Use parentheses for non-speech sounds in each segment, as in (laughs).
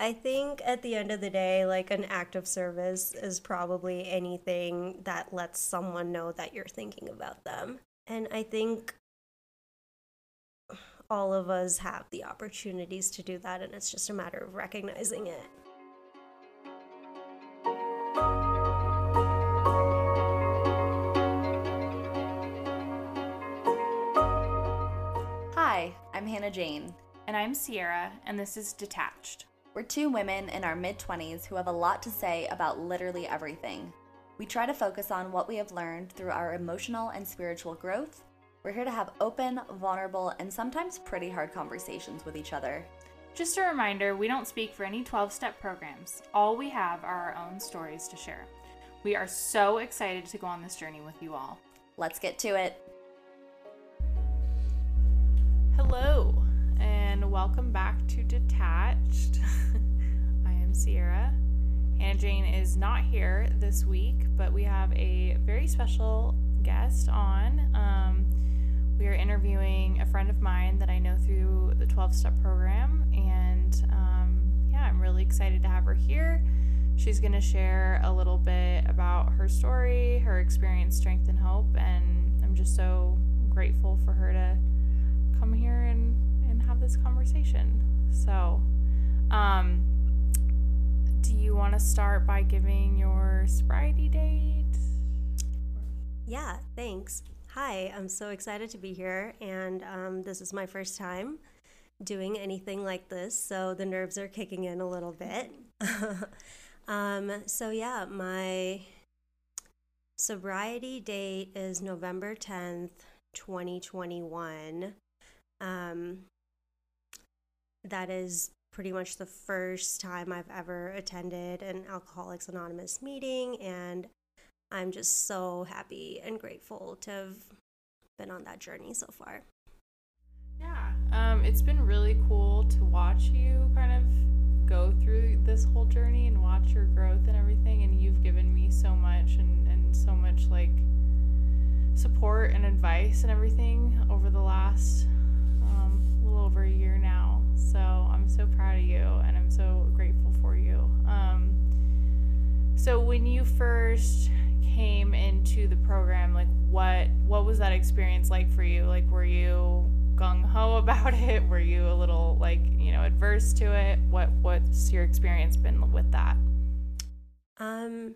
I think at the end of the day, like an act of service is probably anything that lets someone know that you're thinking about them. And I think all of us have the opportunities to do that, and it's just a matter of recognizing it. Hi, I'm Hannah Jane. And I'm Sierra, and this is Detached. We're two women in our mid 20s who have a lot to say about literally everything. We try to focus on what we have learned through our emotional and spiritual growth. We're here to have open, vulnerable, and sometimes pretty hard conversations with each other. Just a reminder we don't speak for any 12 step programs. All we have are our own stories to share. We are so excited to go on this journey with you all. Let's get to it. Hello, welcome back to Detached. (laughs) I am Sierra. Hannah Jane is not here this week, but we have a very special guest on. Um, we are interviewing a friend of mine that I know through the 12 step program, and um, yeah, I'm really excited to have her here. She's going to share a little bit about her story, her experience, strength, and hope, and I'm just so grateful for her to come here and, have this conversation. So, um, do you want to start by giving your sobriety date? Yeah, thanks. Hi, I'm so excited to be here, and um, this is my first time doing anything like this, so the nerves are kicking in a little bit. (laughs) um, so, yeah, my sobriety date is November 10th, 2021. Um, that is pretty much the first time I've ever attended an Alcoholics Anonymous meeting, and I'm just so happy and grateful to have been on that journey so far. Yeah, um, it's been really cool to watch you kind of go through this whole journey and watch your growth and everything. And you've given me so much and, and so much like support and advice and everything over the last um, little over a year now. So I'm so proud of you and I'm so grateful for you. Um, so when you first came into the program, like what what was that experience like for you? Like were you gung ho (laughs) about it? Were you a little like you know adverse to it? What what's your experience been with that? Um,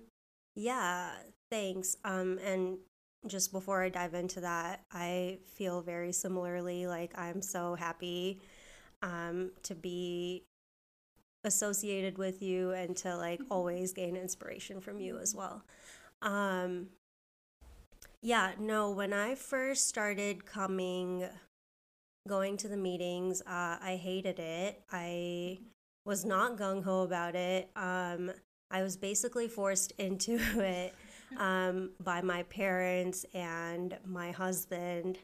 yeah, thanks. Um, and just before I dive into that, I feel very similarly. Like I'm so happy um, to be associated with you and to like always gain inspiration from you as well. Um, yeah, no, when I first started coming, going to the meetings, uh, I hated it. I was not gung ho about it. Um, I was basically forced (laughs) into it um, by my parents and my husband.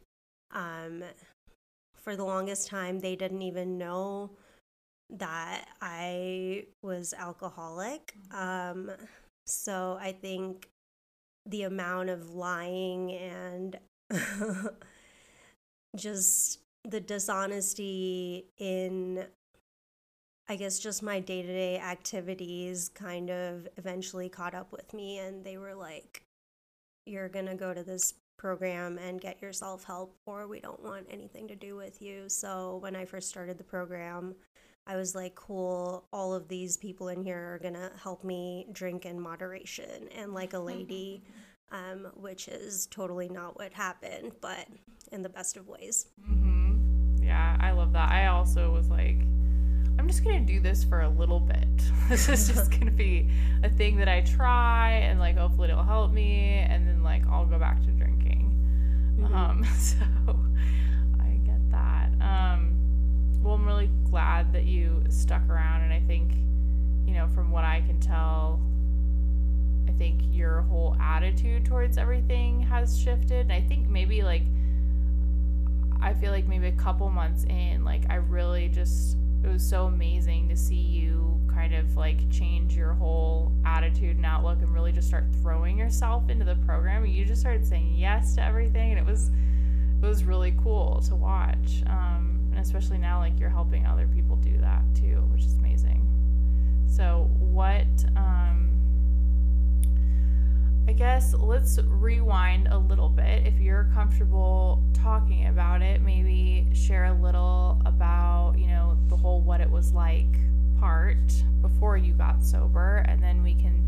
Um, for the longest time, they didn't even know that I was alcoholic. Um, so I think the amount of lying and (laughs) just the dishonesty in I guess just my day to day activities kind of eventually caught up with me, and they were like, You're gonna go to this program and get yourself help, or we don't want anything to do with you. So, when I first started the program, I was like, Cool, all of these people in here are gonna help me drink in moderation and like a lady, um, which is totally not what happened, but in the best of ways. Mm-hmm. Yeah, I love that. I also was like, I'm just gonna do this for a little bit. (laughs) this is just (laughs) gonna be a thing that I try, and like hopefully it'll help me, and then like I'll go back to drinking. Mm-hmm. Um, (laughs) so I get that. Um, well, I'm really glad that you stuck around, and I think, you know, from what I can tell, I think your whole attitude towards everything has shifted. And I think maybe like I feel like maybe a couple months in, like I really just it was so amazing to see you kind of like change your whole attitude and outlook and really just start throwing yourself into the program. You just started saying yes to everything, and it was it was really cool to watch. Um, and especially now, like you're helping other people do that too, which is amazing. So, what, um, I guess let's rewind a little bit. If you're comfortable talking about it, maybe share a little about, you know, the whole what it was like part before you got sober, and then we can,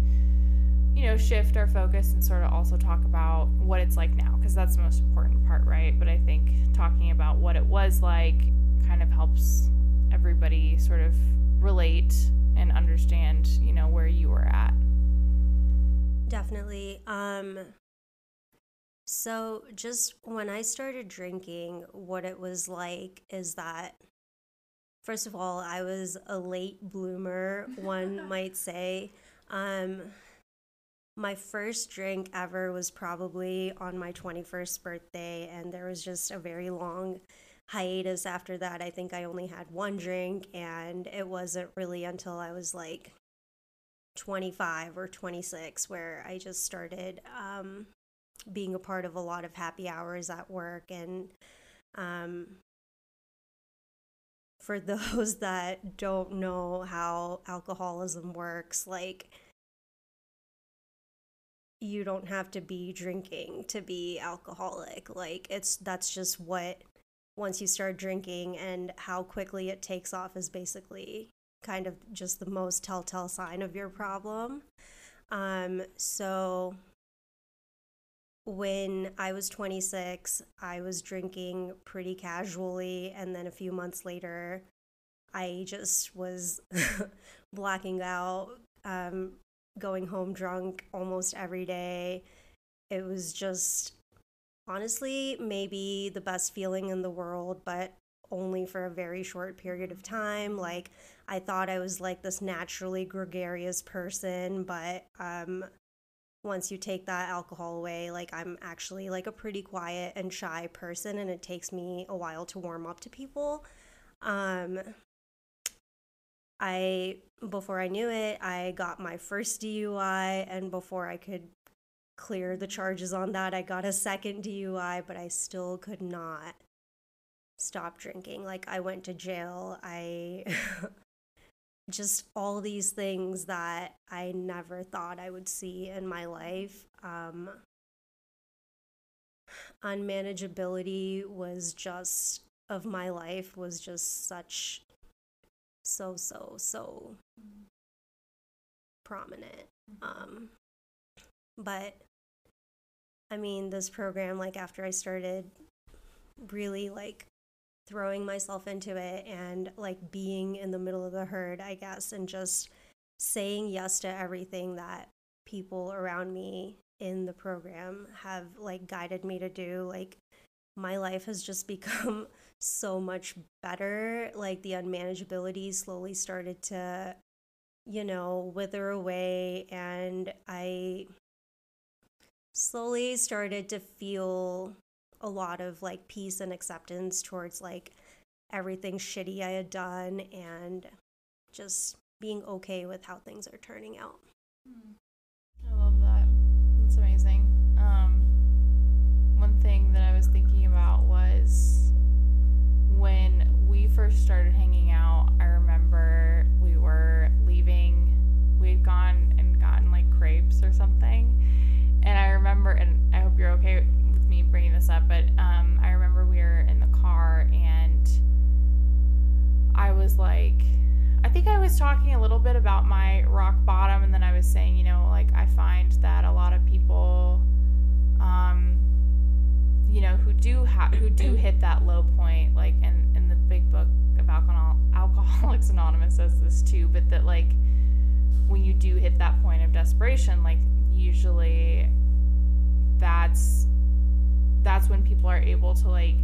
you know, shift our focus and sort of also talk about what it's like now, because that's the most important part, right? But I think talking about what it was like kind of helps everybody sort of relate and understand, you know, where you were at. Definitely. Um so just when I started drinking, what it was like is that first of all, I was a late bloomer, one (laughs) might say. Um my first drink ever was probably on my 21st birthday and there was just a very long hiatus after that. I think I only had one drink, and it wasn't really until I was like 25 or 26 where I just started um, being a part of a lot of happy hours at work. And um, for (laughs) those that don't know how alcoholism works, like, you don't have to be drinking to be alcoholic. Like, it's that's just what once you start drinking and how quickly it takes off is basically kind of just the most telltale sign of your problem. Um, so when I was 26, I was drinking pretty casually, and then a few months later, I just was (laughs) blacking out, um, going home drunk almost every day. It was just honestly maybe the best feeling in the world, but only for a very short period of time. Like I thought I was like this naturally gregarious person, but um once you take that alcohol away, like I'm actually like a pretty quiet and shy person and it takes me a while to warm up to people. Um I before I knew it, I got my first DUI and before I could clear the charges on that. I got a second DUI, but I still could not stop drinking. Like, I went to jail. I (laughs) just all these things that I never thought I would see in my life. Um, unmanageability was just of my life was just such so so so prominent um but I mean, this program, like after I started really like throwing myself into it and like being in the middle of the herd, I guess, and just saying yes to everything that people around me in the program have like guided me to do, like my life has just (laughs) become so much better. Like the unmanageability slowly started to, you know, wither away, and I slowly started to feel a lot of like peace and acceptance towards like everything shitty I had done and just being okay with how things are turning out. I love that. That's amazing. Um, one thing that I was thinking about was when we first started hanging out, I remember we were leaving, we had gone and gotten like crepes or something and I remember, and I hope you're okay bringing this up, but um, I remember we were in the car and I was like, I think I was talking a little bit about my rock bottom, and then I was saying, you know, like I find that a lot of people, um, you know, who do have who do (clears throat) hit that low point, like in in the big book of alcohol Alcoholics Anonymous says this too, but that like when you do hit that point of desperation, like usually that's that's when people are able to like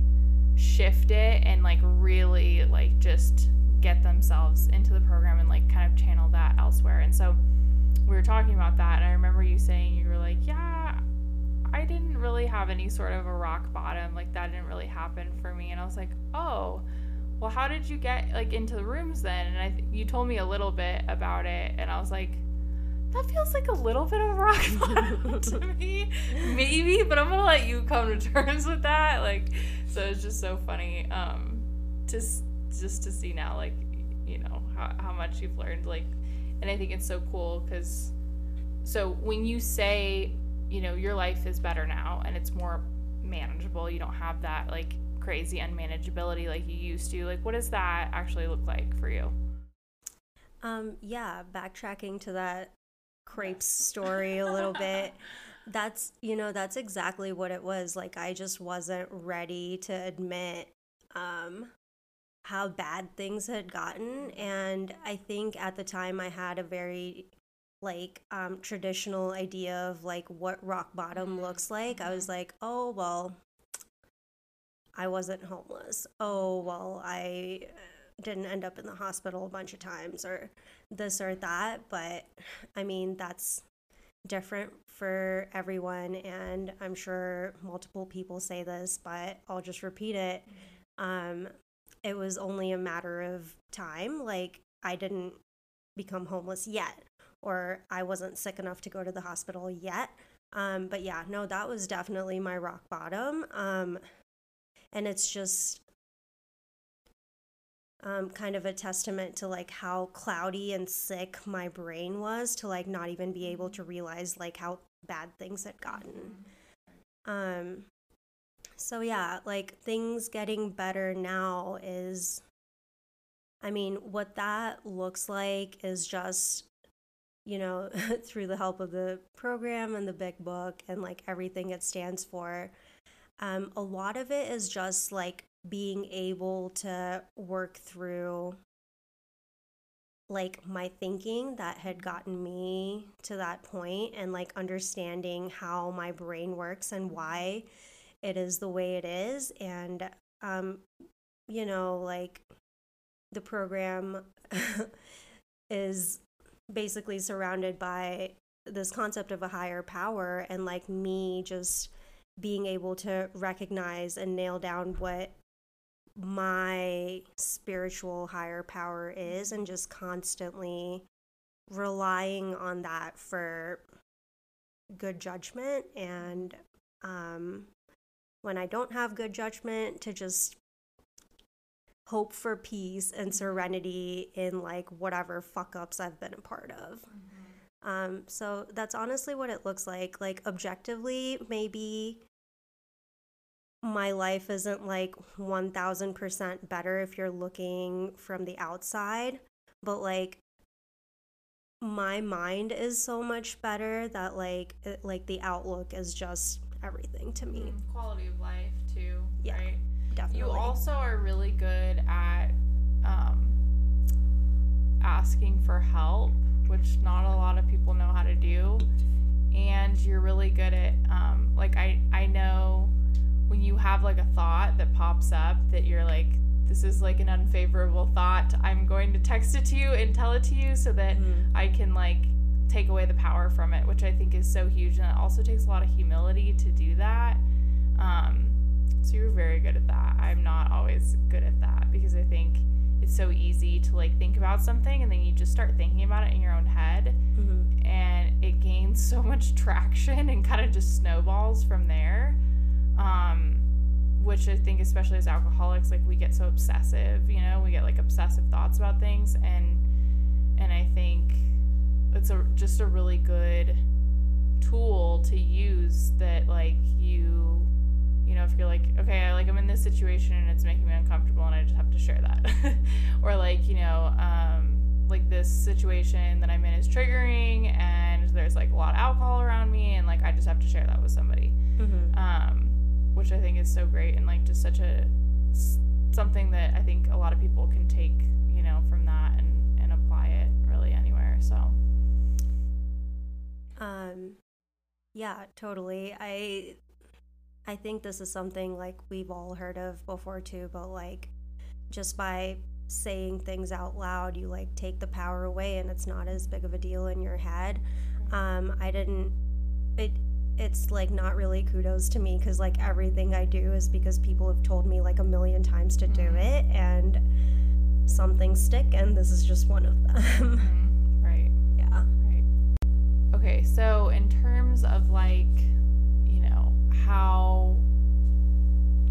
shift it and like really like just get themselves into the program and like kind of channel that elsewhere. And so we were talking about that and I remember you saying you were like, "Yeah, I didn't really have any sort of a rock bottom. Like that didn't really happen for me." And I was like, "Oh, well, how did you get like into the rooms then?" And I th- you told me a little bit about it and I was like, that feels like a little bit of rock (laughs) bottom to me. Maybe, but I'm gonna let you come to terms with that. Like, so it's just so funny um, to just to see now, like, you know, how, how much you've learned. Like, and I think it's so cool because, so when you say, you know, your life is better now and it's more manageable, you don't have that like crazy unmanageability like you used to. Like, what does that actually look like for you? Um, yeah, backtracking to that crepes story a little bit. (laughs) That's, you know, that's exactly what it was. Like, I just wasn't ready to admit um, how bad things had gotten. And I think at the time I had a very like um, traditional idea of like what rock bottom looks like. I was like, oh, well, I wasn't homeless. Oh, well, I didn't end up in the hospital a bunch of times or this or that. But I mean, that's different for everyone. And I'm sure multiple people say this, but I'll just repeat it. Um, it was only a matter of time. Like, I didn't become homeless yet, or I wasn't sick enough to go to the hospital yet. Um, but yeah, no, that was definitely my rock bottom. Um, and it's just um, kind of a testament to like how cloudy and sick my brain was to like not even be able to realize like how bad things had gotten. Um, so yeah, like things getting better now is, I mean, what that looks like is just you know, (laughs) through the help of the program and the big book and like everything it stands for, um, a lot of it is just like being able to work through like my thinking that had gotten me to that point and like understanding how my brain works and why it is the way it is. And um you know like the program (laughs) is basically surrounded by this concept of a higher power and like me just being able to recognize and nail down what my spiritual higher power is and just constantly relying on that for good judgment and um, when I don't have good judgment to just hope for peace and serenity in like whatever fuck ups I've been a part of. Mm-hmm. Um, so that's honestly what it looks like. Like objectively, maybe my life isn't like 1000% better if you're looking from the outside, but like my mind is so much better that like it, like the outlook is just everything to me. Mm, quality of life too, yeah, right? Definitely. You also are really good at um, asking for help, which not a lot of people know how to do. And you're really good at um, like I I know when you have like a thought that pops up that you're like this is like an unfavorable thought. I'm going to text it to you and tell it to you so that mm-hmm. i can like take away the power from it which i think is so huge and it also takes a lot of humility to do that. Um, so you're very good at that. I'm not always good at that because i think it's so easy to like think about something and then you just start thinking about it in your own head. Mm-hmm. and it gains so much (laughs) traction and kind of just snowballs from there um, which I think, especially as alcoholics, like we get so obsessive, you know, we get like obsessive thoughts about things, and and I think it's a just a really good tool to use that like you you know if you're like okay I, like i'm in this situation and it's making me uncomfortable and i just have to share that. (laughs) Or like you know um, like this situation that i'm in is triggering and there's like a lot of alcohol around me and like i just have to share that with somebody. Mm-hmm. um, which I think is so great and like just such a something that I think a lot of people can take, you know, from that and and apply it really anywhere. So um yeah, totally. I I think this is something like we've all heard of before too, but like just by saying things out loud, you like take the power away and it's not as big of a deal in your head. Um, I didn't, it, it's like not really kudos to me because like everything I do is because people have told me like a million times to do mm-hmm. it and some things stick and this is just one of them. Mm-hmm. Right. Yeah. Right. Okay, so in terms of like, you know, how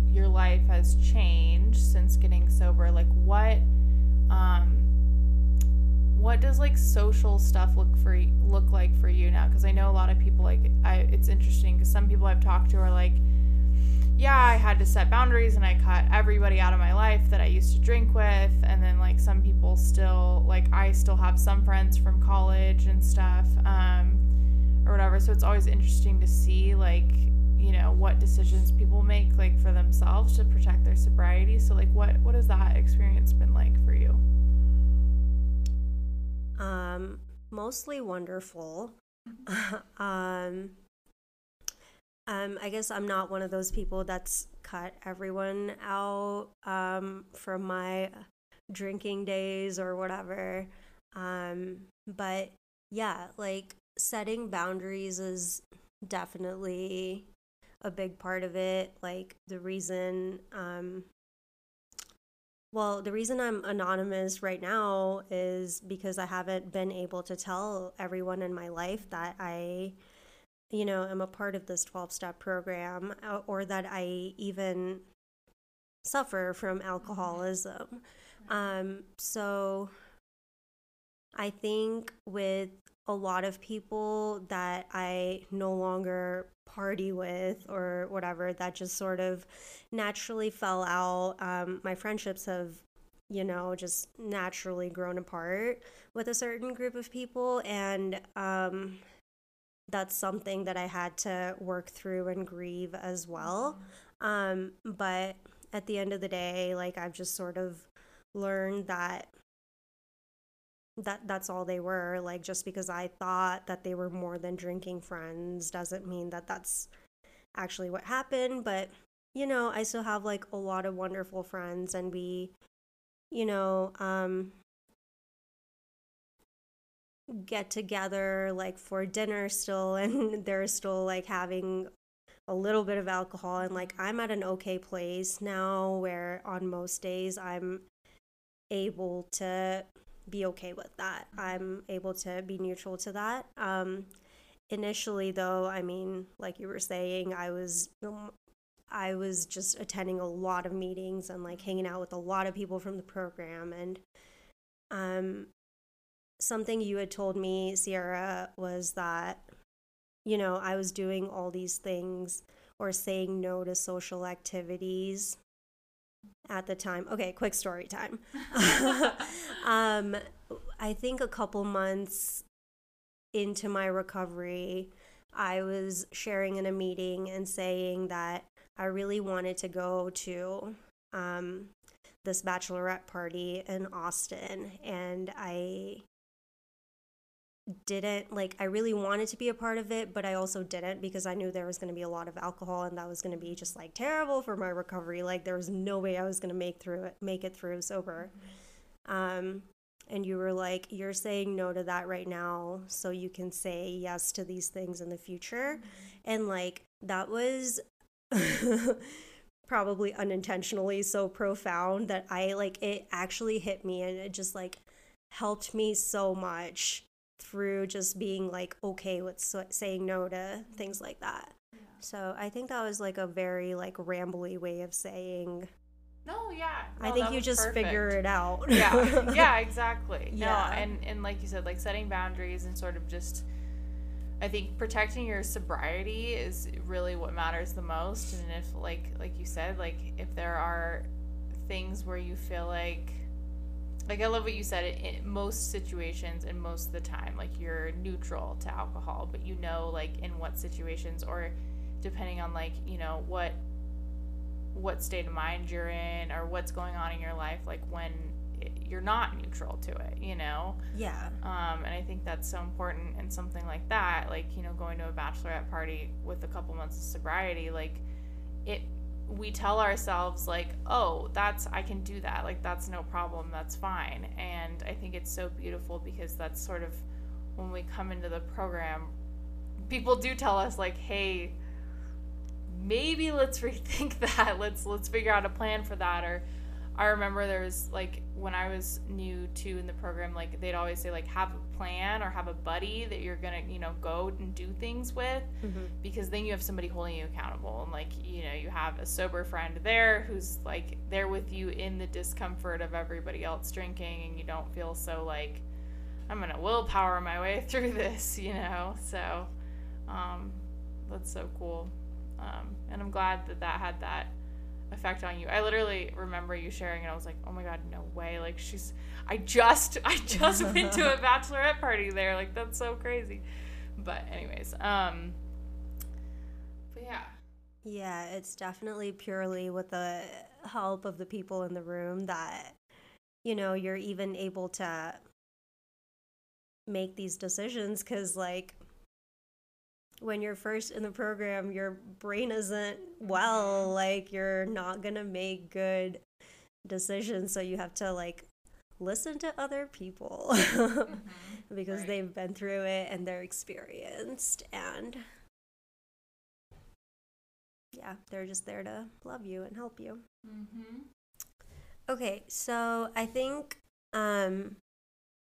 your life has changed since getting sober, like what um what does like social stuff look for look like for you now? Because I know a lot of people like I. It's interesting because some people I've talked to are like, yeah, I had to set boundaries and I cut everybody out of my life that I used to drink with, and then like some people still like I still have some friends from college and stuff, um, or whatever. So it's always interesting to see like you know what decisions people make like for themselves to protect their sobriety so like what what has that experience been like for you um mostly wonderful (laughs) um um i guess i'm not one of those people that's cut everyone out um from my drinking days or whatever um but yeah like setting boundaries is definitely a big part of it. Like the reason, um, well, the reason I'm anonymous right now is because I haven't been able to tell everyone in my life that I, you know, am a part of this 12 step program uh, or that I even suffer from alcoholism. Um, so I think with a lot of people that I no longer party with or whatever that just sort of naturally fell out. Um, my friendships have, you know, just naturally grown apart with a certain group of people. And um, that's something that I had to work through and grieve as well. Um, but at the end of the day, like I've just sort of learned that that that's all they were like just because i thought that they were more than drinking friends doesn't mean that that's actually what happened but you know i still have like a lot of wonderful friends and we you know um get together like for dinner still (laughs) and they're still like having a little bit of alcohol and like I'm at an okay place now where on most days I'm able to be okay with that. I'm able to be neutral to that. Um, initially, though, I mean, like you were saying, I was I was just attending a lot of meetings and like hanging out with a lot of people from the program and um something you had told me Sierra was that you know I was doing all these things or saying no to social activities at the time. Okay, quick story time. (laughs) (laughs) um, I think a couple months into my recovery, I was sharing in a meeting and saying that I really wanted to go to um, this bachelorette party in Austin, and I didn't like I really wanted to be a part of it, but I also didn't because I knew there was going to be a lot of alcohol and that was going to be just like terrible for my recovery. Like there was no way I was going to make through it, make it through sober. Um and you were like you're saying no to that right now so you can say yes to these things in the future. And like that was (laughs) probably unintentionally so profound that I like it actually hit me and it just like helped me so much through just being like okay with saying no to things like that. Yeah. So I think that was like a very like rambly way of saying. No, yeah. No, I think you just perfect. figure it out. yeah, yeah, (laughs) exactly. Yeah. No, and and like you said, like setting boundaries and sort of just. I think protecting your sobriety is really what matters the most. And if, like, like you said, like if there are things where you feel like like I love what you said in most situations and most of the time like you're neutral to alcohol but you know like in what situations or depending on like you know what what state of mind you're in or what's going on in your life like when it, you're not neutral to it you know? Yeah. Um and i think that's so important and something like that like you know going to a bachelorette party with a couple months of sobriety like it we tell ourselves like oh that's i can do that. Like that's no problem. That's fine. And i think it's so beautiful because that's sort of when we come into the program people do tell us like hey maybe let's (laughs) rethink that. Let's let's figure out a plan for that or I remember there was like when I was new to in the program, like they'd always say like have a plan or have a buddy that you're gonna you know go and do things with, mm-hmm. because then you have somebody holding you accountable and like you know you have a sober friend there who's like there with you in the discomfort of everybody else drinking and you don't feel so like I'm gonna willpower my way (laughs) through this, you know. So um, that's so cool, um, and I'm glad that that had that effect on you. I literally remember you sharing, and I was like, oh my god, no way! Like she's, I just, (laughs) I just went to a (laughs) bachelorette party there. Like that's so crazy. But anyways, um, but yeah. Yeah, it's definitely purely with the help of the people in the room that, you know, you're even able to make these decisions because, like, when you're first in the program, your brain isn't well, like, you're not gonna make good decisions. So you have to, like, listen to other people (laughs) mm-hmm. because right. they've been through it and they're experienced and yeah, they're just there to love you and help you. Mm-hmm. Okay, so I think um,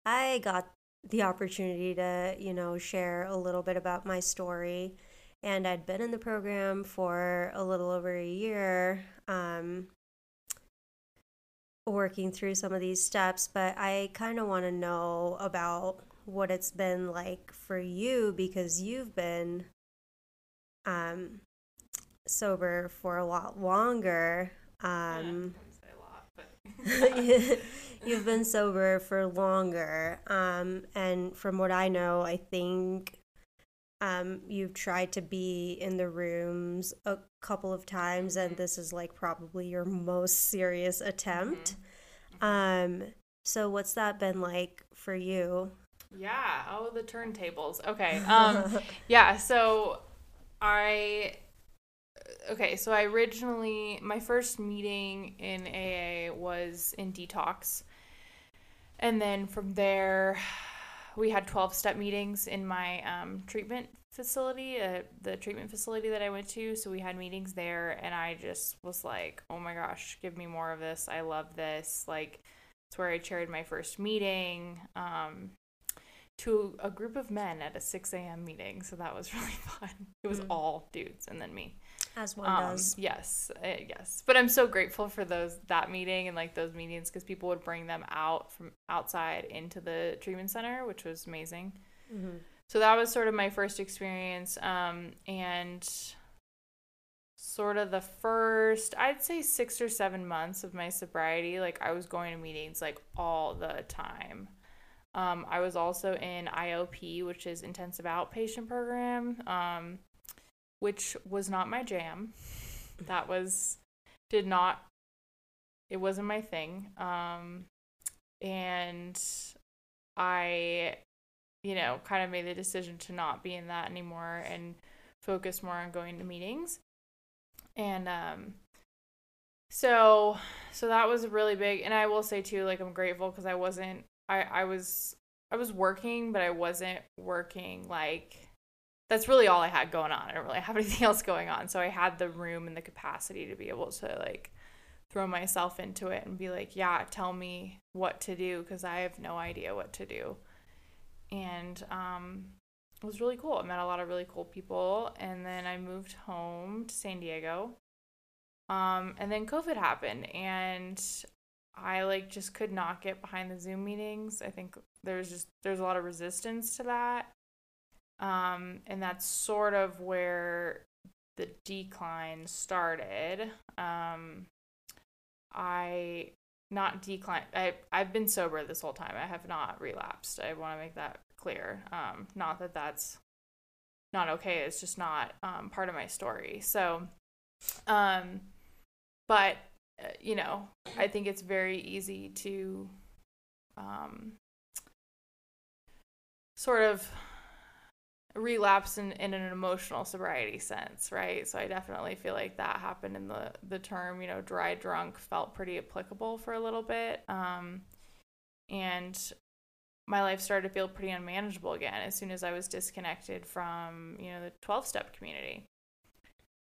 I got the opportunity to, you know, share a little bit about my story. And I'd been in the program for a little over a year, um, working through some of these steps. But I kind of want to know about what it's been like for you because you've been um, sober for a lot longer. Um, (laughs) you've been sober for longer. Um, and from what I know, I think um, you've tried to be in the rooms a couple of times, and this is like probably your most serious attempt. Mm-hmm. Mm-hmm. Um, so, what's that been like for you? Yeah. Oh, the turntables. Okay. (laughs) Um, yeah. So, I okay, so I originally my first meeting in AA was in detox. And then from there we had 12 step meetings in my um, treatment facility, uh, the treatment facility that I went to. So we had meetings there, and I just was like, oh my gosh, give me more of this. I love this. Like, it's where I chaired my first meeting um, to a group of men at a 6 a.m. meeting. So that was (laughs) really fun. It was mm. all dudes and then me. As one um, does. Yes, uh, yes. But I'm so grateful for those that meeting and like those meetings because people would bring them out from outside into the treatment center, which was amazing. Mm-hmm. So that was sort of my first experience, um, and sort of the first, I'd say six or seven months of my sobriety. Like I was going to meetings like all the time. Um, I was also in IOP, which is intensive outpatient program. Um, which was not my jam. That was did not it wasn't my thing. Um and I you know, kind of made the decision to not be in that anymore and focus more on going to meetings. And um so so that was really big and I will say too like I'm grateful cuz I wasn't I I was I was working but I wasn't working like that's really all I had going on. I don't really have (laughs) anything else going on. So I had the room and the capacity to be able to like throw myself into it and be like, yeah, tell me what to do because I have no idea what to do. And um, it was really cool. I met a lot of really cool people. And then I moved home to San Diego. Um, and then COVID happened and I like just could not get behind the Zoom meetings. I think there's just there's a lot of resistance to that. Um, and that's sort of where the decline started. Um, I not decline. I I've been sober this whole time. I have not relapsed. I want to make that clear. Um, not that that's not okay. It's just not um, part of my story. So, um, but uh, you know, I think it's very easy to um, sort of relapse in, in an emotional sobriety sense, right? So I definitely feel like that happened in the the term, you know, dry drunk felt pretty applicable for a little bit. Um, and my life started to feel pretty unmanageable again as soon as I was disconnected from, you know, the 12 step community.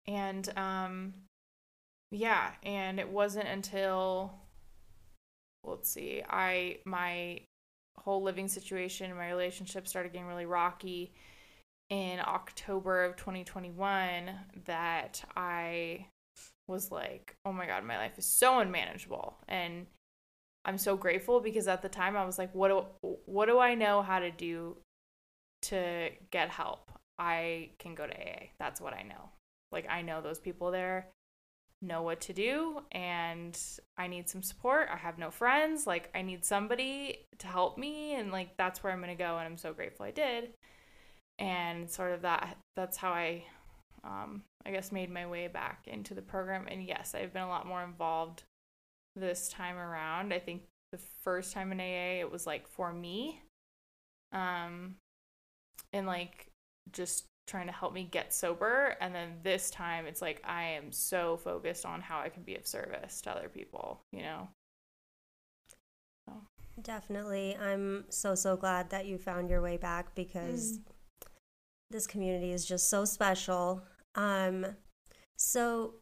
And um yeah, and it wasn't until let's see, I my whole living situation, my relationship started getting really rocky in October of 2021 that I was like, oh my God, my life is so unmanageable. And I'm so grateful because at the time I was like, what do what do I know how to do to get help? I can go to AA. That's what I know. Like I know those people there know what to do and I need some support. I have no friends. Like I need somebody to help me and like that's where I'm going to go and I'm so grateful I did. And sort of that that's how I um I guess made my way back into the program and yes, I've been a lot more involved this time around. I think the first time in AA it was like for me um and like just trying to help me get sober and then this time it's like i am so focused on how i can be of service to other people you know so. definitely i'm so so glad that you found your way back because mm. This community is just so special um so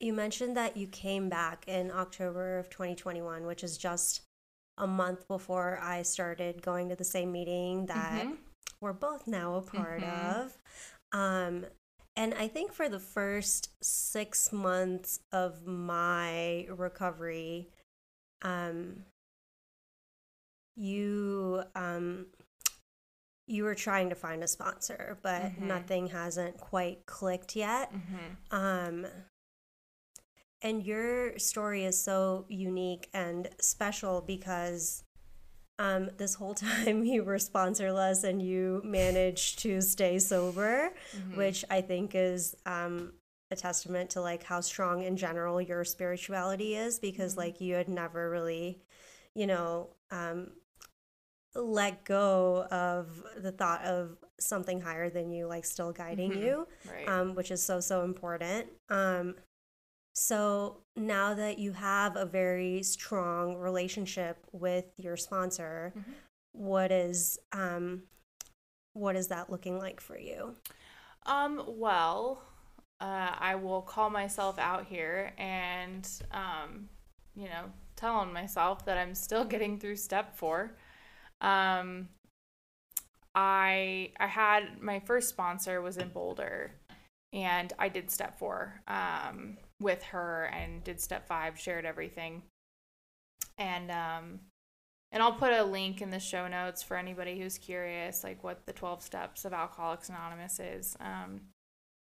you mentioned that you came back in october of 2021 which is just a month before i started going to the same meeting that mm-hmm we're both now a part mm-hmm. of. Um, and I think for the first six months of my recovery, um, you um, you were trying to find a sponsor, but mm-hmm. nothing hasn't quite clicked yet. Mm-hmm. Um, and your story is so unique and special because um, this whole (laughs) time you were sponsorless and you managed to stay sober, mm-hmm. which I think is um, a testament to like how strong in general your spirituality is because mm-hmm. like you had never really, you know, um, let go of the thought of something higher than you like still guiding mm-hmm. you, right. um, which is so so important. Um, so now that you have a very strong relationship with your sponsor, mm-hmm. what is um, what is that looking like for you? Um, well, uh, I will call myself out here and um, you know, telling myself that I'm still (laughs) getting through step four. Um, I I had my first sponsor was in Boulder, and I did step four. Um, with her and did step five, shared everything. And um and I'll put a link in the show notes for anybody who's curious, like what the 12 steps of Alcoholics Anonymous is. Um,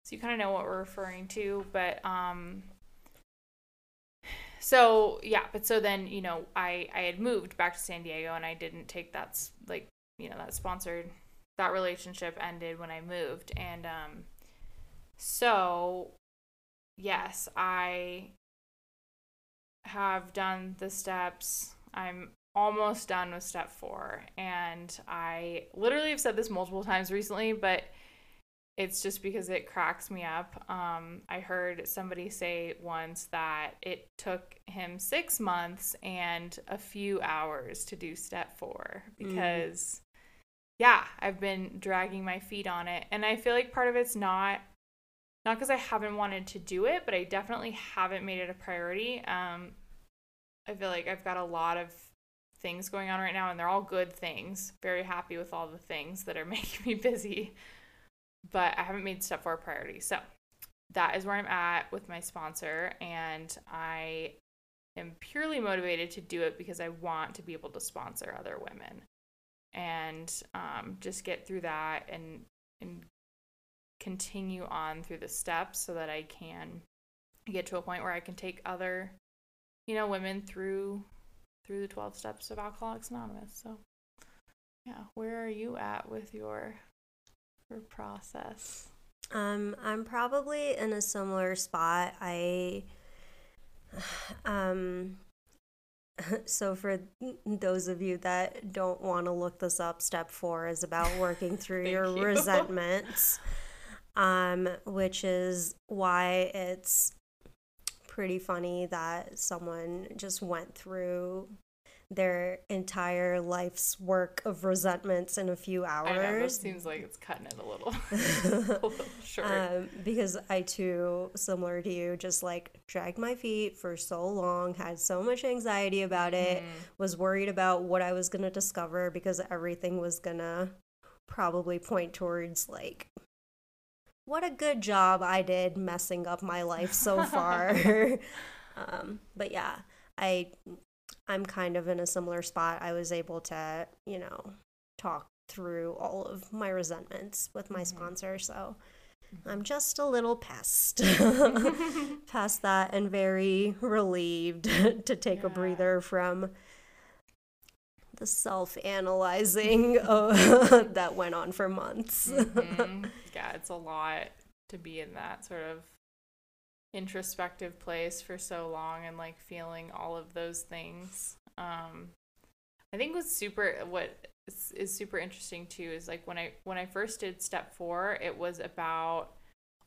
so you kind of know what we're referring to, but um, so yeah, but so then you know I I had moved back to San Diego and I didn't take that like you know that sponsored that relationship ended when I moved and um, so yes, I have done the steps. I'm almost done with step four. And I literally have said this multiple times recently, but it's just because it cracks me up. Um, I heard somebody say once that it took him six months and a few hours to do step four mm. because, mm. yeah, I've been dragging my feet on it. And I feel like part of it's not not because I haven't wanted to do it, but I definitely haven't made it a priority. Um, I feel like I've got a lot of things going on right now, and they're all good things. Very happy with all the things that are (laughs) making me busy, but I haven't made step four a priority. So that is where I'm at with my sponsor, and I am purely motivated to do it because I want to be able to sponsor other women and um, just get through that and and continue on through the steps so that I can get to a point where I can take other, you know, women through through the 12 steps of Alcoholics Anonymous. So, yeah, where are you at with your your process? Um, I'm probably in a similar spot. I (sighs) um (laughs) so for those of you that don't want to look this up, step 4 is about (laughs) working through your you. resentments um, which is why it's pretty funny that someone just went through their entire life's work of resentments in a few hours. I know, it seems like it's cutting it a little, a little short. Um, because I too, similar to you, just like dragged my feet for so long, had so much anxiety about it, mm. was worried about what I was going to discover because everything was going to probably point towards like what a good job I did messing up my life so far. (laughs) (laughs) um, but yeah, I I'm kind of in a similar spot. I was able to, you know, talk through all of my resentments with my mm-hmm. sponsor. So I'm just a little past (laughs) (laughs) past that and very relieved (laughs) to take yeah. a breather from the self-analyzing uh, that went on for months. mm-hmm. Yeah, it's a lot to be in that sort of introspective place for so long and like feeling all of those things. Um I think what's super what is, is super interesting too is like when I when I first did step 4, it was about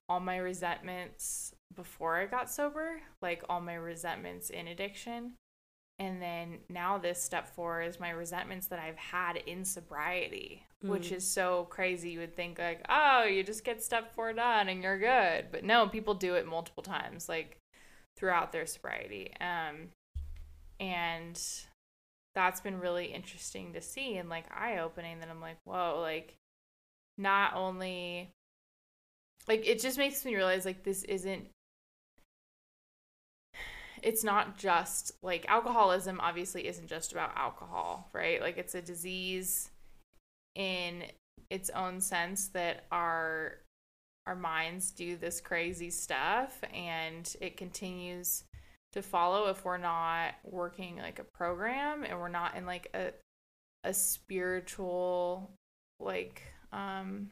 all my resentments before I got sober, like all my resentments in addiction. And then now this step four is my resentments that I've had in sobriety, mm. which is so crazy. You would think like, oh, you just get step four done and you're good. But no, people do it multiple times, like throughout their sobriety. Um, and that's been really interesting to see and like eye opening that I'm like, whoa, like not only like it just makes me realize like this isn't it's not just like alcoholism obviously isn't just about alcohol right like it's a disease in its own sense that our our minds do this crazy stuff and it continues to follow if we're not working like a program and we're not in like a a spiritual like um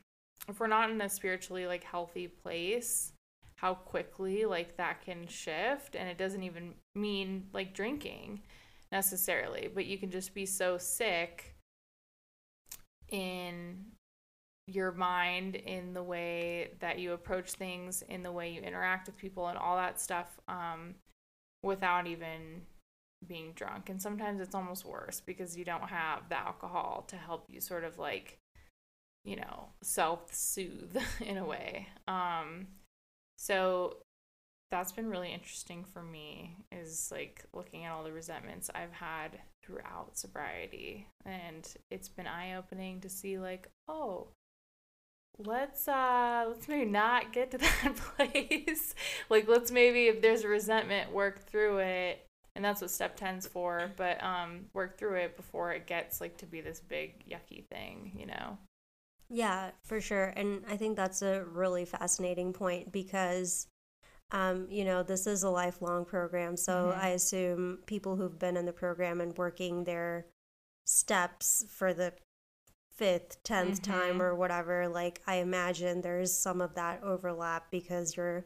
if we're not in a spiritually like healthy place how quickly like that can shift and it doesn't even mean like drinking necessarily but you can just be so sick in your mind in the way that you approach things in the way you interact with people and all that stuff um, without even being drunk and sometimes it's almost worse because you don't have the alcohol to help you sort of like you know, self soothe (laughs) in a way. Um, so that's been really interesting for me is like looking at all the resentments I've had throughout sobriety. And it's been eye opening to see, like, oh, let's uh let's maybe not get to (laughs) that place like let's maybe if there's a resentment work through it and that's what step 10's for but um work through it before it gets like to be this big yucky thing you know yeah, for sure. And I think that's a really fascinating point because, um, you know, this is a lifelong program. So mm-hmm. I assume people who've been in the program and working their steps for the fifth, 10th mm-hmm. time or whatever, like I imagine there's some of that overlap because you're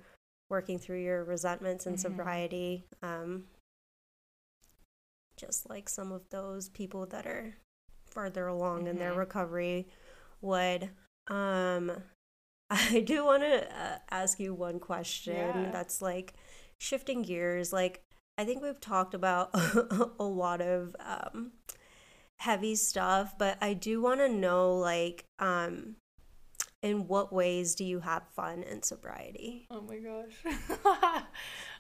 working through your resentments and mm-hmm. sobriety. Um, just like some of those people that are farther along in their mm-hmm. recovery would. Um, (laughs) I do want to uh, ask you one question yeah. that's like shifting gears. Like, I think we've talked about (laughs) a lot of um, heavy stuff, but I do want to know, like, um, in what ways do you have fun in sobriety? Oh my gosh. (laughs)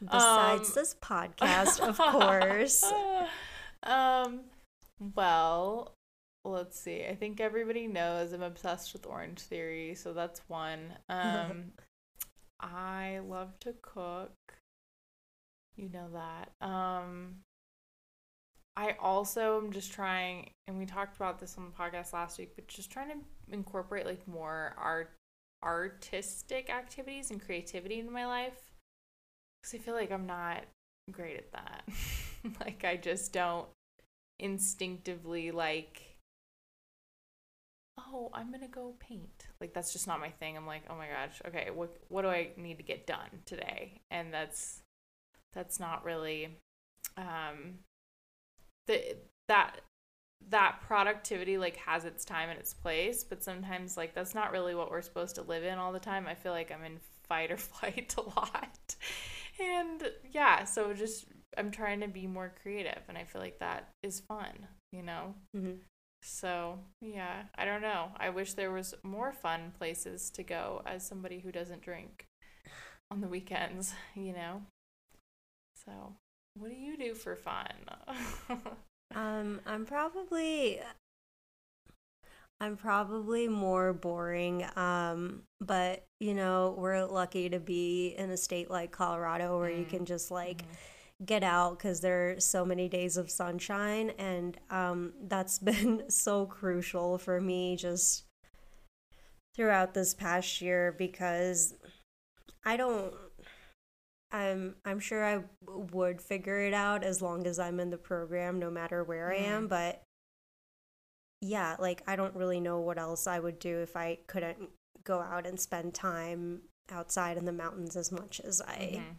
Besides um, this podcast, of course. um, well, let's see. I think everybody knows I'm obsessed with Orange Theory, so that's one. Um, (laughs) I love to cook. You know that. Um, I also am just trying, and we talked about this on the podcast last week, but just trying to incorporate like more art, artistic activities and creativity into my life. Because I feel like I'm not great at that. (laughs) like I just don't instinctively like oh, I'm gonna go paint. Like that's just not my thing. I'm like, oh my gosh, okay, what what do I need to get done today? And that's that's not really um the that that productivity like has its time and its place, but sometimes like that's not really what we're supposed to live in all the time. I feel like I'm in fight or (laughs) flight a lot. And yeah, so just I'm trying to be more creative and I feel like that is fun, you know. Mm-hmm. So, yeah, I don't know. I wish there was more fun places to go as somebody who doesn't drink on the weekends, (laughs) you know. So, what do you do for fun? (laughs) um, I'm probably I'm probably more boring. Um, but you know, we're lucky to be in a state like Colorado where mm. you can just like mm get out because there are so many days of sunshine and um, that's (laughs) been so crucial for me just throughout this past year because i don't i'm i'm sure i would figure it out as long as i'm in the program no matter where i am but yeah like i don't really know what else i would do if i couldn't go out and spend time outside in the mountains as much as i Mhm.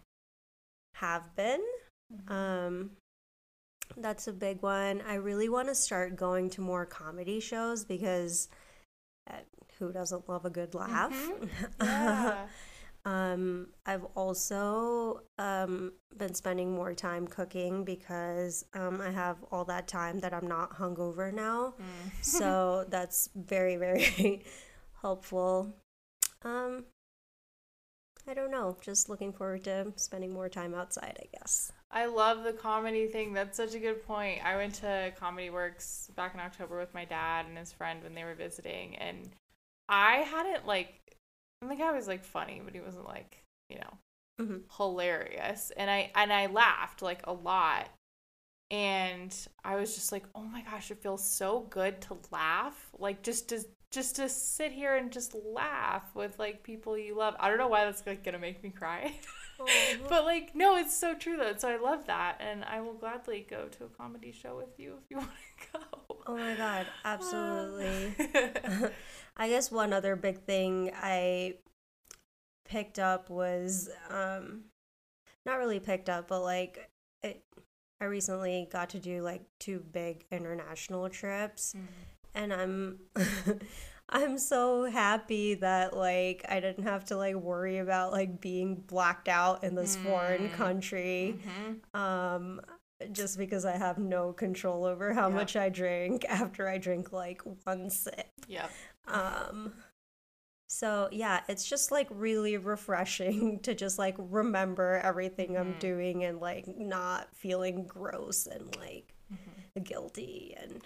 have been um, that's a big one. I really want to start going to more comedy shows because uh, who doesn't love a good laugh? (laughs) Yeah. um, I've also um, been spending more time cooking because um, I have all that time that I'm not hungover now. Mm. So (laughs) that's very, very (laughs) helpful. Um, I don't know. Just looking forward to spending more time outside, I guess. I love the comedy thing. That's such a good point. I went to Comedy Works back in October with my dad and his friend when they were visiting, and I hadn't like. And the guy was like funny, but he wasn't like you know Mhm. hilarious. And I and I laughed like a lot, and I was just like, oh my gosh, it feels so good to laugh, like just to just to sit here and just laugh with like people you love. I don't know why that's like gonna make me cry. (laughs) but like no it's so true though. So i love that and i will gladly go to a comedy show with you if you (laughs) want to go. Oh my god, absolutely. (laughs) (laughs) I guess one other big thing I picked up was um not really picked up, but like it, I recently got to do like two big international trips and I'm I'm so happy that like I didn't have to like worry about like being blacked out in this foreign Mm. country Mhm. um just because I have no control over how Yep. much I drink (laughs) after I drink like one sip. yep Um so yeah, it's just like really refreshing (laughs) to just like remember everything I'm Mhm. doing and like not feeling gross and like Mhm. guilty and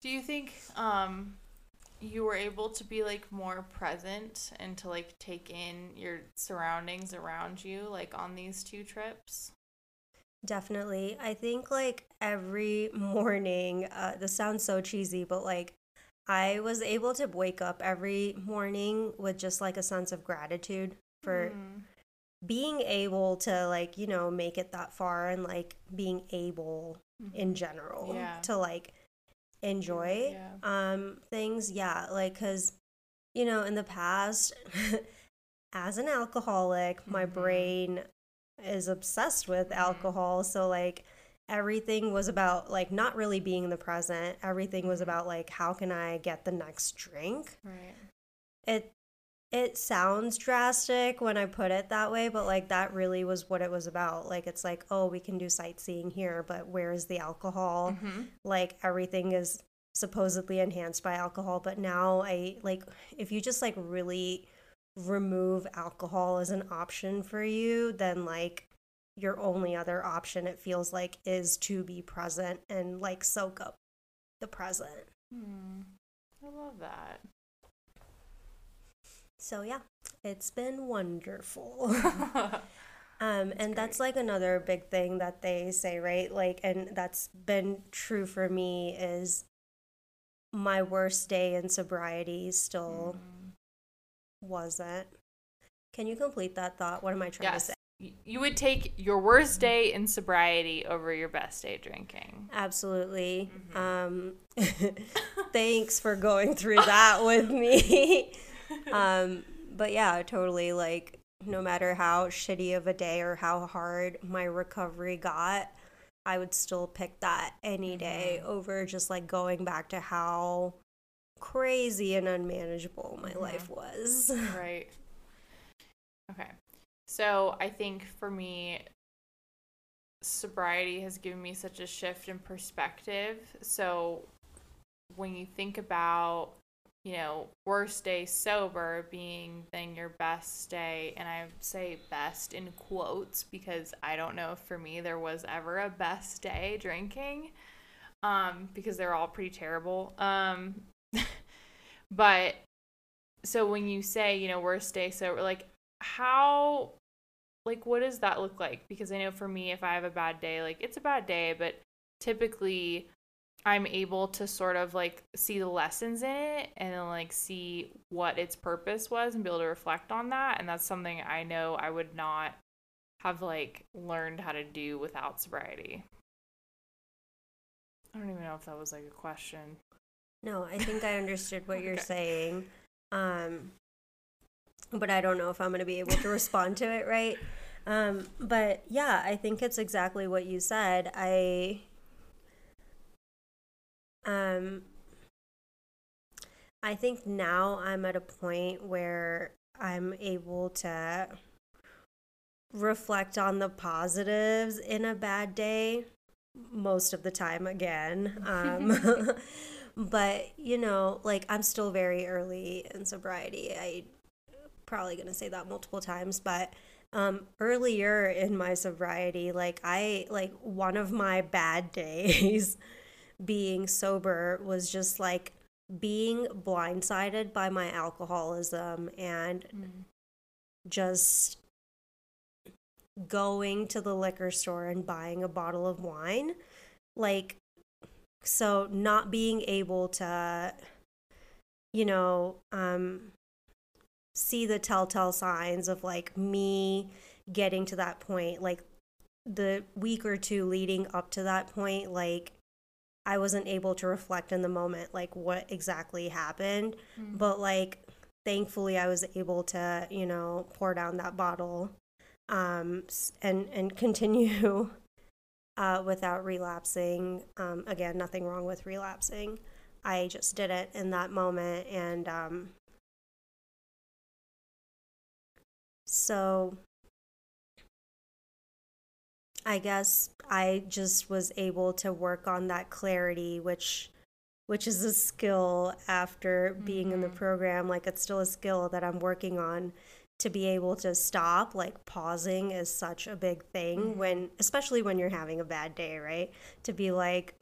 do you think um you were able to be like more present and to like take in your surroundings around you like on these two trips Definitely. I think like every (laughs) morning, uh, this sounds so cheesy, but like I was able to wake up every morning with just like a sense of gratitude for Mm. being able to like, you know, make it that far and like being able in general Mm-hmm. Yeah. to like enjoy yeah um things. Yeah, like cuz you know, in the past (laughs) as an alcoholic, my Mhm. brain is obsessed with Mhm. alcohol, so like everything was about like not really being in the present. Everything was about like how can I get the next drink? right It it sounds drastic when I put it that way, but like that really was what it was about. Like it's like, oh, we can do sightseeing here, but where is the alcohol? Mhm. like everything is supposedly enhanced by alcohol but now i like if you just like really remove alcohol as an option for you then like your only other option it feels like is to be present and like soak up the present Hmm. i love that so yeah it's been wonderful (laughs) Um, and that's like another big thing that they say, right? Like, and that's been true for me is my worst day in sobriety still Mm. wasn't. Can you complete that thought? What am I trying yes to say? You would take your worst day in sobriety over your best day drinking Absolutely. Mhm. Um, (laughs) (laughs) thanks for going through that with me. (laughs) um, but yeah, totally. Like, no matter how shitty of a day or how hard my recovery got, I would still pick that any day Mhm. over just like going back to how crazy and unmanageable my Mhm. life was. (laughs) right okay so i think for me sobriety has given me such a shift in perspective so when you think about you know worst day sober being then your best day and i say best in quotes because i don't know if for me there was ever a best day drinking um because they're all pretty terrible um (laughs) but so when you say you know worst day sober like how like what does that look like? Because I know for me if I have a bad day, like it's a bad day, but typically I'm able to sort of like see the lessons in it and then like see what its purpose was and be able to reflect on that. And that's something I know I would not have like learned how to do without sobriety. I don't even know if that was like a question. No, I think I understood what (laughs) you're saying. Um, but I don't know if I'm going to be able to respond to it right. Um, but yeah, I think it's exactly what you said. I um I think now I'm at a point where I'm able to reflect on the positives in a bad day most of the time again. Um, (laughs) (laughs) but, you know, like I'm still very early in sobriety. I probably going to say that multiple times, but um earlier in my sobriety, like I like one of my bad (laughs) days being sober was just like being blindsided by my alcoholism and just going to the liquor store and buying a bottle of wine. Like, so not being able to, you know, um, see the telltale signs of like me getting to that point, like the week or two leading up to that point, like I wasn't able to reflect in the moment, like what exactly happened. But like, thankfully, I was able to, you know, pour down that bottle um, and and continue (laughs) uh, without relapsing. Um, again, nothing wrong with relapsing. I just did it in that moment, and um, so I guess I just was able to work on that clarity, which which is a skill after being in the mm-hmm. program. Like it's still a skill that I'm working on to be able to stop. Like pausing is such a big thing mm-hmm. when, especially when you're having a bad day, right? To be like,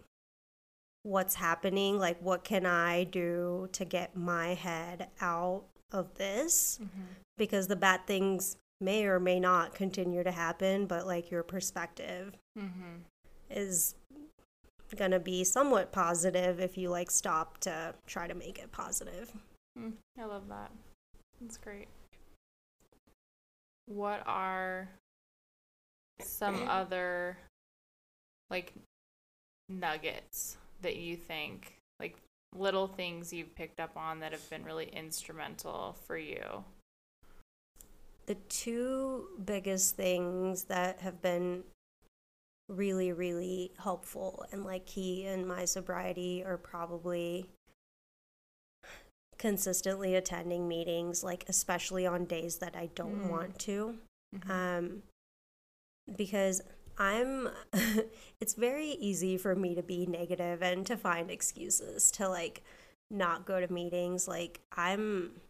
what's happening? Like, what can I do to get my head out of this? Mm-hmm. Because the bad things may or may not continue to happen, but like your perspective Mm-hmm. is gonna be somewhat positive if you like stop to try to make it positive. Mm, I love that. That's great. What are some (clears throat) other like nuggets that you think like little things you've picked up on that have been really instrumental for you? The two biggest things that have been really, really helpful and like key in my sobriety are probably consistently attending meetings, like especially on days that I don't Mm. want to. Mhm. um, because I'm, (laughs) it's very easy for me to be negative and to find excuses to like not go to meetings. Like, I'm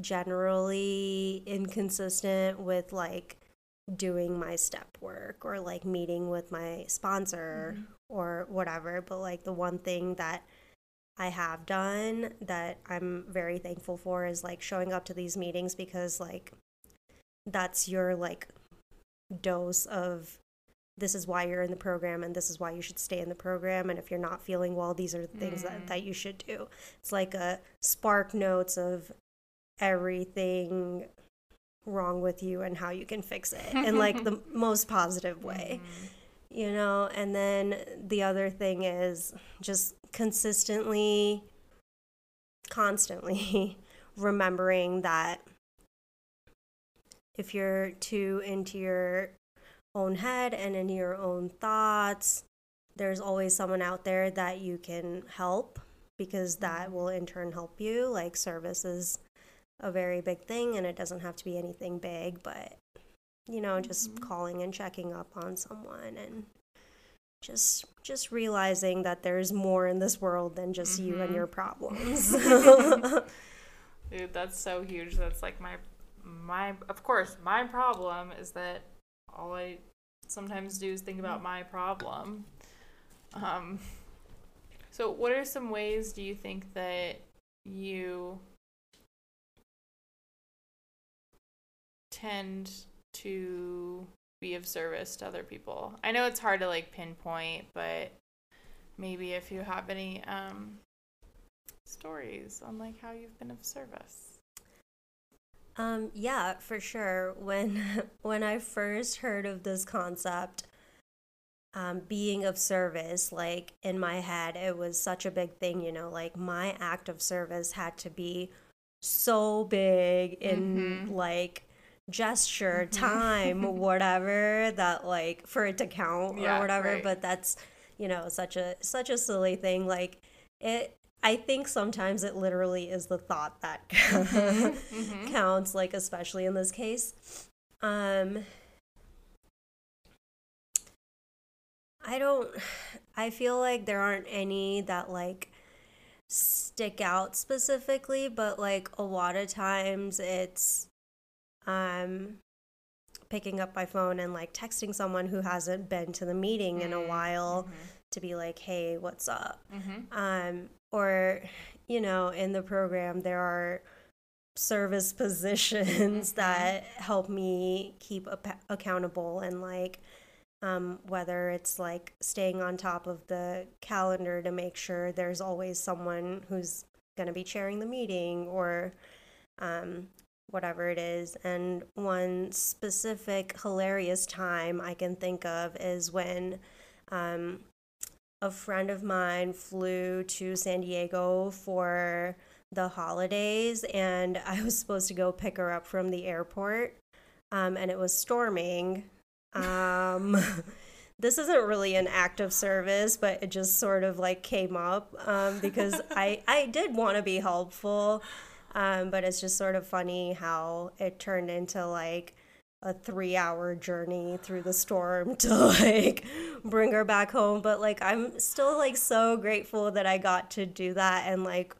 generally inconsistent with like doing my step work or like meeting with my sponsor mm-hmm. or whatever. But like, the one thing that I have done that I'm very thankful for is like showing up to these meetings because like that's your like dose of this is why you're in the program and this is why you should stay in the program. And if you're not feeling well these are the things that, mm. that you should do. It's like a spark notes of everything wrong with you and how you can fix it in like (laughs) the most positive way mm-hmm. you know? And then the other thing is just consistently constantly (laughs) remembering that if you're too into your own head and in your own thoughts there's always someone out there that you can help because that mm-hmm. will in turn help you like service is a very big thing and it doesn't have to be anything big but you know just mm-hmm. calling and checking up on someone and just just realizing that there's more in this world than just you and your mm-hmm. problems (laughs) Dude, that's so huge. That's like my my of course, my problem is that all I sometimes do is think about mm. my problem. Um so what are some ways do you think that you tend to be of service to other people? I know it's hard to like pinpoint, but maybe if you have any um, stories on like how you've been of service. Um, yeah, for sure. When (laughs) when I first heard of this concept, um, being of service, like in my head, it was such a big thing, you know, like my act of service had to be so big in Mhm. like gesture, Mhm. time, (laughs) whatever that like for it to count Yeah, or whatever. right. But that's, you know, such a such a silly thing. Like it I think sometimes it literally is the thought that (laughs) Mhm. counts, like especially in this case. Um I don't I feel like there aren't any that like stick out specifically, but like a lot of times it's um picking up my phone and like texting someone who hasn't been to the meeting in a Mm, while to be like, "Hey, what's up?" Mhm. um, or you know in the program there are service (laughs) positions Mhm. that help me keep ap- accountable and like um, whether it's like staying on top of the calendar to make sure there's always someone who's going to be chairing the meeting or um, whatever it is. And one specific hilarious time I can think of is when um, a friend of mine flew to San Diego for the holidays, and I was supposed to go pick her up from the airport, um, and it was storming. Um, (laughs) this isn't really an act of service, but it just sort of like came up um, because (laughs) I I did want to be helpful, um, but it's just sort of funny how it turned into like a three hour journey through the storm (laughs) to like bring her back home but like i'm still like so grateful that i got to do that and like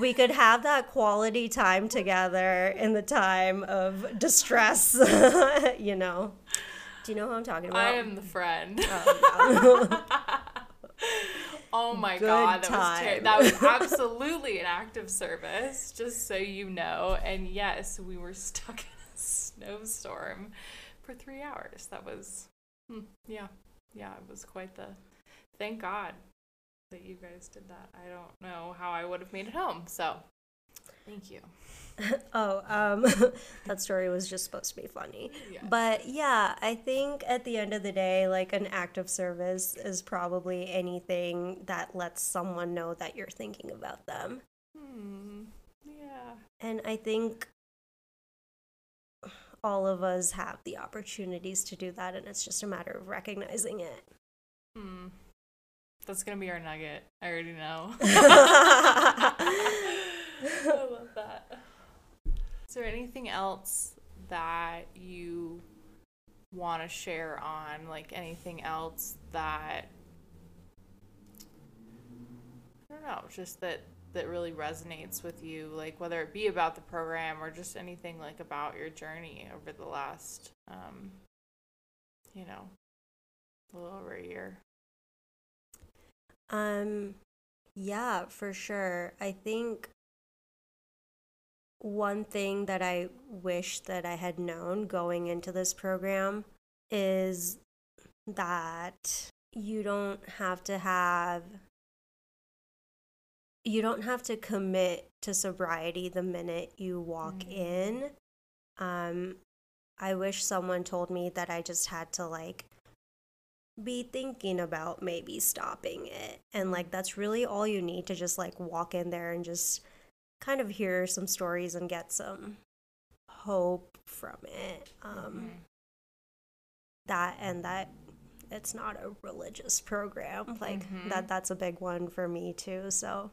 we could have that quality time together in the time of distress (laughs) you know do you know who i'm talking about I am the friend. Yeah. (laughs) oh my Good god, that was ter- that was (laughs) absolutely an act of service, just so you know. And yes, we were stuck (laughs) in a snowstorm for three hours. That was, hmm, yeah, yeah, it was quite the. Thank God that you guys did that. I don't know how I would have made it home. So, thank you. (laughs) oh um (laughs) that story was just supposed to be funny Yeah. But yeah, I think at the end of the day, like an act of service is probably anything that lets someone know that you're thinking about them. Hmm. Yeah. And I think all of us have the opportunities to do that, and it's just a matter of recognizing it. Hmm. That's gonna be our nugget. I already know. (laughs) I love that. Is there anything else that you want to share on? Like anything else that I don't know, just that that really resonates with you, like whether it be about the program or just anything like about your journey over the last, um, you know, a little over a year. Um, yeah, for sure. I think one thing that I wish that I had known going into this program is that you don't have to have you don't have to commit to sobriety the minute you walk Mm. in. Um, I wish someone told me that I just had to like be thinking about maybe stopping it. And like that's really all you need to just like walk in there and just kind of hear some stories and get some hope from it. Um Mhm. that and that it's not a religious program. Like Mhm. that that's a big one for me too. So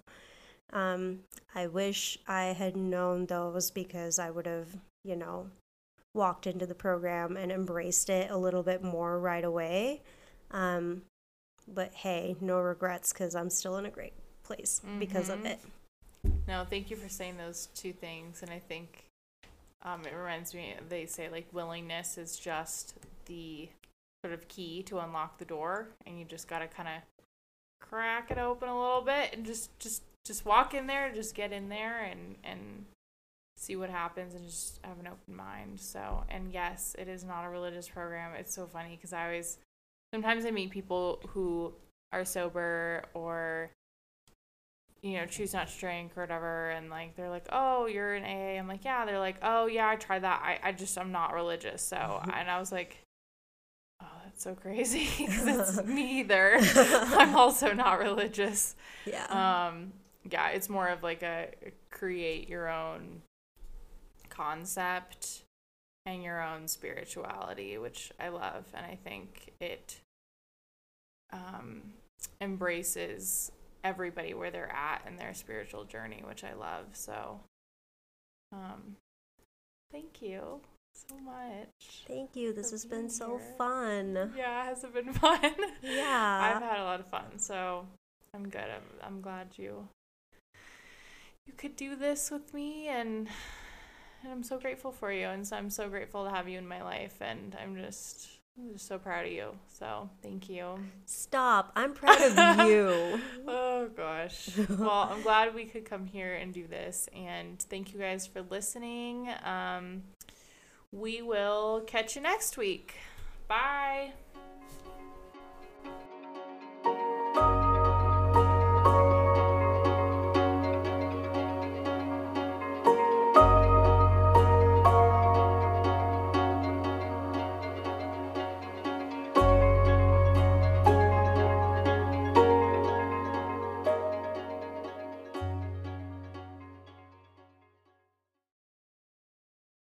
um I wish I had known those because I would have, you know, walked into the program and embraced it a little bit more right away. Um, but hey, no regrets because I'm still in a great place because of Mhm. it. No, thank you for saying those two things. And I think um, it reminds me, they say like willingness is just the sort of key to unlock the door. And you just got to kind of crack it open a little bit and just, just, just walk in there, just get in there and, and see what happens and just have an open mind. So, and yes, it is not a religious program. It's so funny because I always sometimes I meet people who are sober or you know choose not to drink or whatever and like they're like oh you're an aa i'm like yeah. They're like oh yeah i tried that. I, I just i'm not religious. So (laughs) and i was like oh that's so crazy. (laughs) Because it's (laughs) me either. I'm also not religious. Yeah. um yeah it's more of like a create your own concept and your own spirituality which i love and i think it um embraces everybody where they're at in their spiritual journey which i love so um thank you so much Thank you. This has been so here. fun. yeah it has it been (laughs) fun Yeah. I've had a lot of fun, so I'm good. I'm, I'm glad you you could do this with me, and, and I'm so grateful for you, and so I'm so grateful to have you in my life, and I'm just I'm just so proud of you. So thank you. Stop. I'm proud of (laughs) you. Oh gosh. (laughs) Well, I'm glad we could come here and do this, and thank you guys for listening. Um, we will catch you next week. Bye.